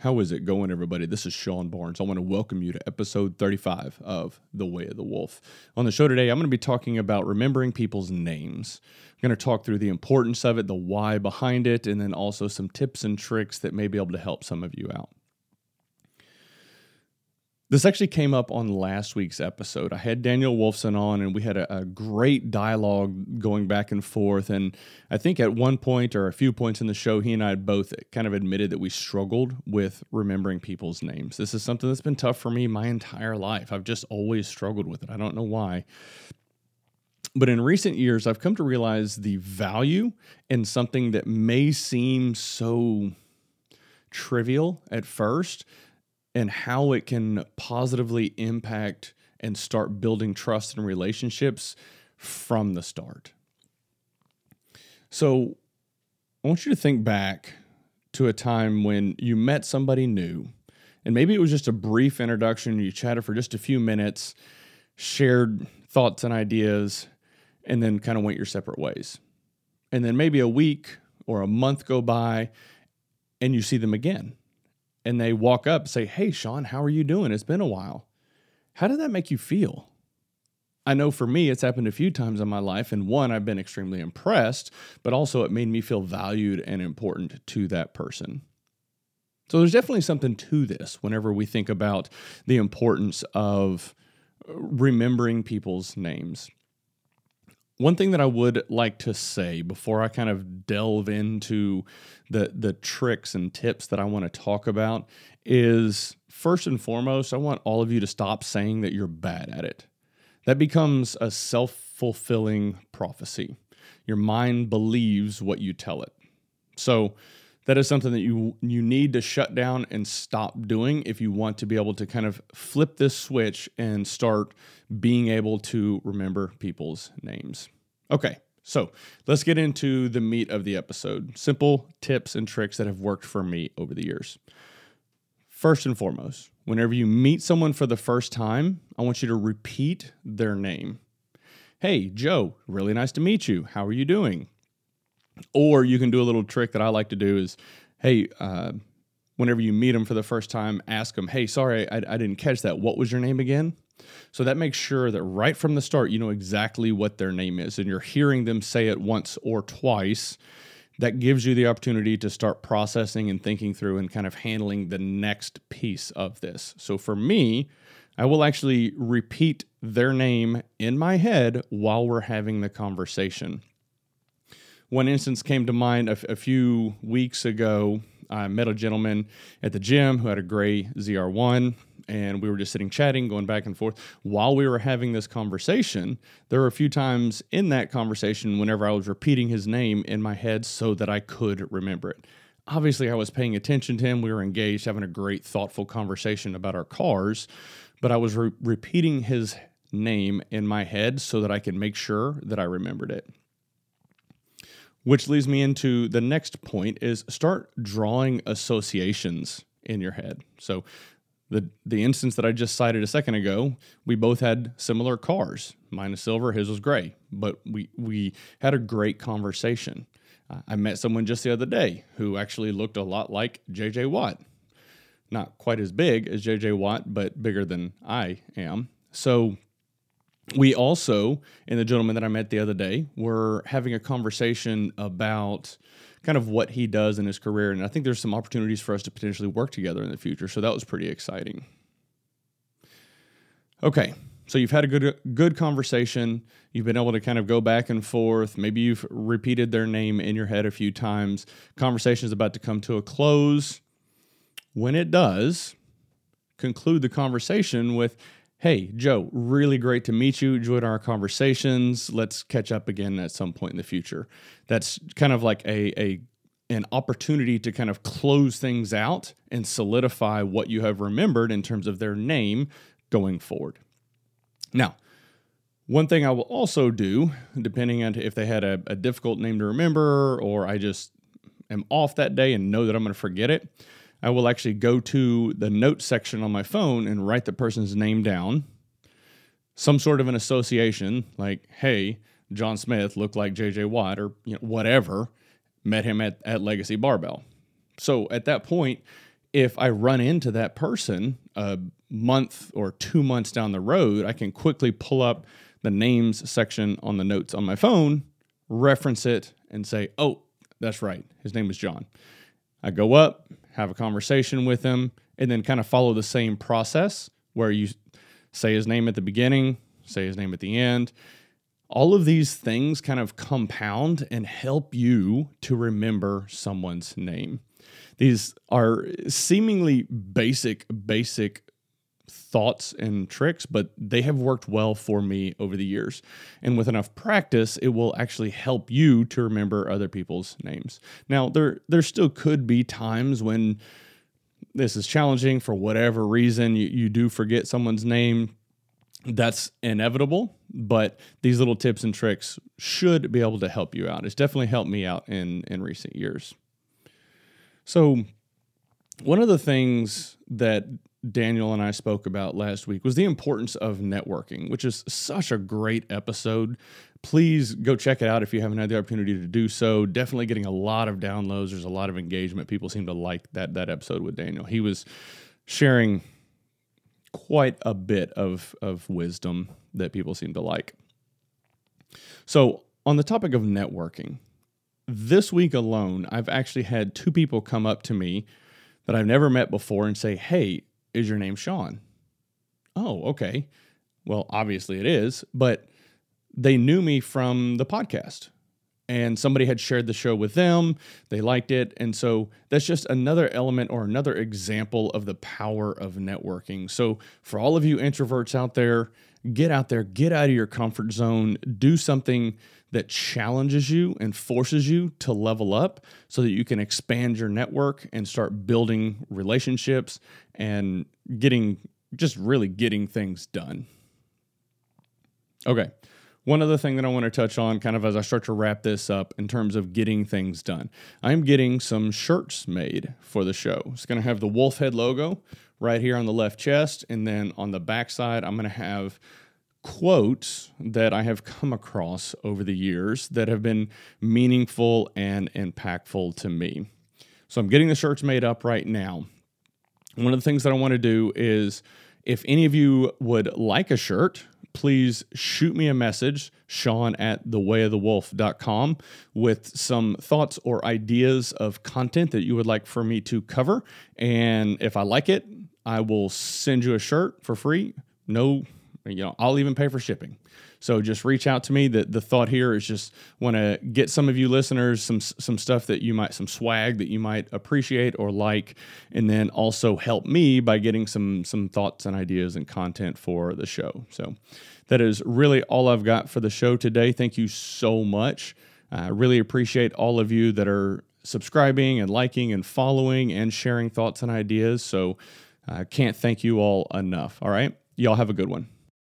How is it going, everybody? This is Sean Barnes. I want to welcome you to episode 35 of The Way of the Wolf. On the show today, I'm going to be talking about remembering people's names. I'm going to talk through the importance of it, the why behind it, and then also some tips and tricks that may be able to help some of you out. This actually came up on last week's episode. I had Daniel Wolfson on, and we had a, a, great dialogue going back and forth. And I think at one point or a few points in the show, he and I both kind of admitted that we struggled with remembering people's names. This is something that's been tough for me my entire life. I've just always struggled with it. I don't know why. But in recent years, I've come to realize the value in something that may seem so trivial at first and how it can positively impact and start building trust and relationships from the start. So, I want you to think back to a time when you met somebody new, and maybe it was just a brief introduction, you chatted for just a few minutes, shared thoughts and ideas, and then kind of went your separate ways. And then maybe a week or a month go by, and you see them again and they walk up say, Hey, Sean, how are you doing? It's been a while. How did that make you feel? I know for me, it's happened a few times in my life. And one, I've been extremely impressed, but also it made me feel valued and important to that person. So there's definitely something to this whenever we think about the importance of uh, remembering people's names. One thing that I would like to say before I kind of delve into the the tricks and tips that I want to talk about is first and foremost, I want all of you to stop saying that you're bad at it. That becomes a self-fulfilling prophecy. Your mind believes what you tell it. So that is something that you you need to shut down and stop doing if you want to be able to kind of flip this switch and start being able to remember people's names. Okay, so let's get into the meat of the episode. Simple tips and tricks that have worked for me over the years. First and foremost, whenever you meet someone for the first time, I want you to repeat their name. Hey, Joe, really nice to meet you. How are you doing? Or you can do a little trick that I like to do is, hey, uh, whenever you meet them for the first time, ask them, hey, sorry, I, I didn't catch that. What was your name again? So that makes sure that right from the start, you know exactly what their name is and you're hearing them say it once or twice. That gives you the opportunity to start processing and thinking through and kind of handling the next piece of this. So for me, I will actually repeat their name in my head while we're having the conversation. One instance came to mind a, few weeks ago. I met a gentleman at the gym who had a gray ZR1 and we were just sitting chatting, going back and forth. While we were having this conversation, there were a few times in that conversation whenever I was repeating his name in my head so that I could remember it. Obviously, I was paying attention to him. We were engaged, having a great, thoughtful conversation about our cars, but I was re- repeating his name in my head so that I could make sure that I remembered it which leads me into the next point is start drawing associations in your head so the the instance that I just cited a second ago, we both had similar cars. Mine is silver, his was gray, but we we had a great conversation. I met someone just the other day who actually looked a lot like JJ Watt. Not quite as big as JJ Watt, but bigger than I am. So we also, and the gentleman that I met the other day, were having a conversation about kind of what he does in his career. And I think there's some opportunities for us to potentially work together in the future. So that was pretty exciting. Okay, so you've had a good good conversation. You've been able to kind of go back and forth. Maybe you've repeated their name in your head a few times. Conversation is about to come to a close. When it does, conclude the conversation with, Hey, Joe, really great to meet you. Enjoyed our conversations. Let's catch up again at some point in the future. That's kind of like a, a an opportunity to kind of close things out and solidify what you have remembered in terms of their name going forward. Now, one thing I will also do, depending on if they had a, a difficult name to remember or I just am off that day and know that I'm going to forget it, I will actually go to the notes section on my phone and write the person's name down, some sort of an association, like, hey, John Smith looked like JJ Watt or you know, whatever, met him at, at Legacy Barbell. So at that point, if I run into that person a month or two months down the road, I can quickly pull up the names section on the notes on my phone, reference it, and say, oh, that's right. His name is John. I go up, have a conversation with him, and then kind of follow the same process where you say his name at the beginning, say his name at the end. All of these things kind of compound and help you to remember someone's name. These are seemingly basic, basic thoughts and tricks, but they have worked well for me over the years. And with enough practice, it will actually help you to remember other people's names. Now, there there still could be times when this is challenging for whatever reason you, you do forget someone's name. That's inevitable, but these little tips and tricks should be able to help you out. It's definitely helped me out in in recent years. So, one of the things that Daniel and I spoke about last week was the importance of networking, which is such a great episode. Please go check it out if you haven't had the opportunity to do so. Definitely getting a lot of downloads. There's a lot of engagement. People seem to like that that episode with Daniel. He was sharing quite a bit of of wisdom that people seem to like. So, on the topic of networking, this week alone, I've actually had two people come up to me that I've never met before and say, Hey, is your name Sean? Oh, okay. Well, obviously it is, but they knew me from the podcast and somebody had shared the show with them. They liked it. And so that's just another element or another example of the power of networking. So, for all of you introverts out there, get out there, get out of your comfort zone, do something that challenges you and forces you to level up so that you can expand your network and start building relationships and getting just really getting things done. Okay. One other thing that I want to touch on, kind of as I start to wrap this up in terms of getting things done, I'm getting some shirts made for the show. It's going to have the wolf head logo right here on the left chest. And then on the back side, I'm going to have quotes that I have come across over the years that have been meaningful and impactful to me. So I'm getting the shirts made up right now. One of the things that I want to do is if any of you would like a shirt, please shoot me a message, Sean at thewayofthewolf.com, with some thoughts or ideas of content that you would like for me to cover. And if I like it, I will send you a shirt for free. No you know, I'll even pay for shipping. So just reach out to me. The the thought here is just want to get some of you listeners some some stuff that you might some swag that you might appreciate or like, and then also help me by getting some some thoughts and ideas and content for the show. So that is really all I've got for the show today. Thank you so much. I really appreciate all of you that are subscribing and liking and following and sharing thoughts and ideas. So I can't thank you all enough. All right. Y'all have a good one.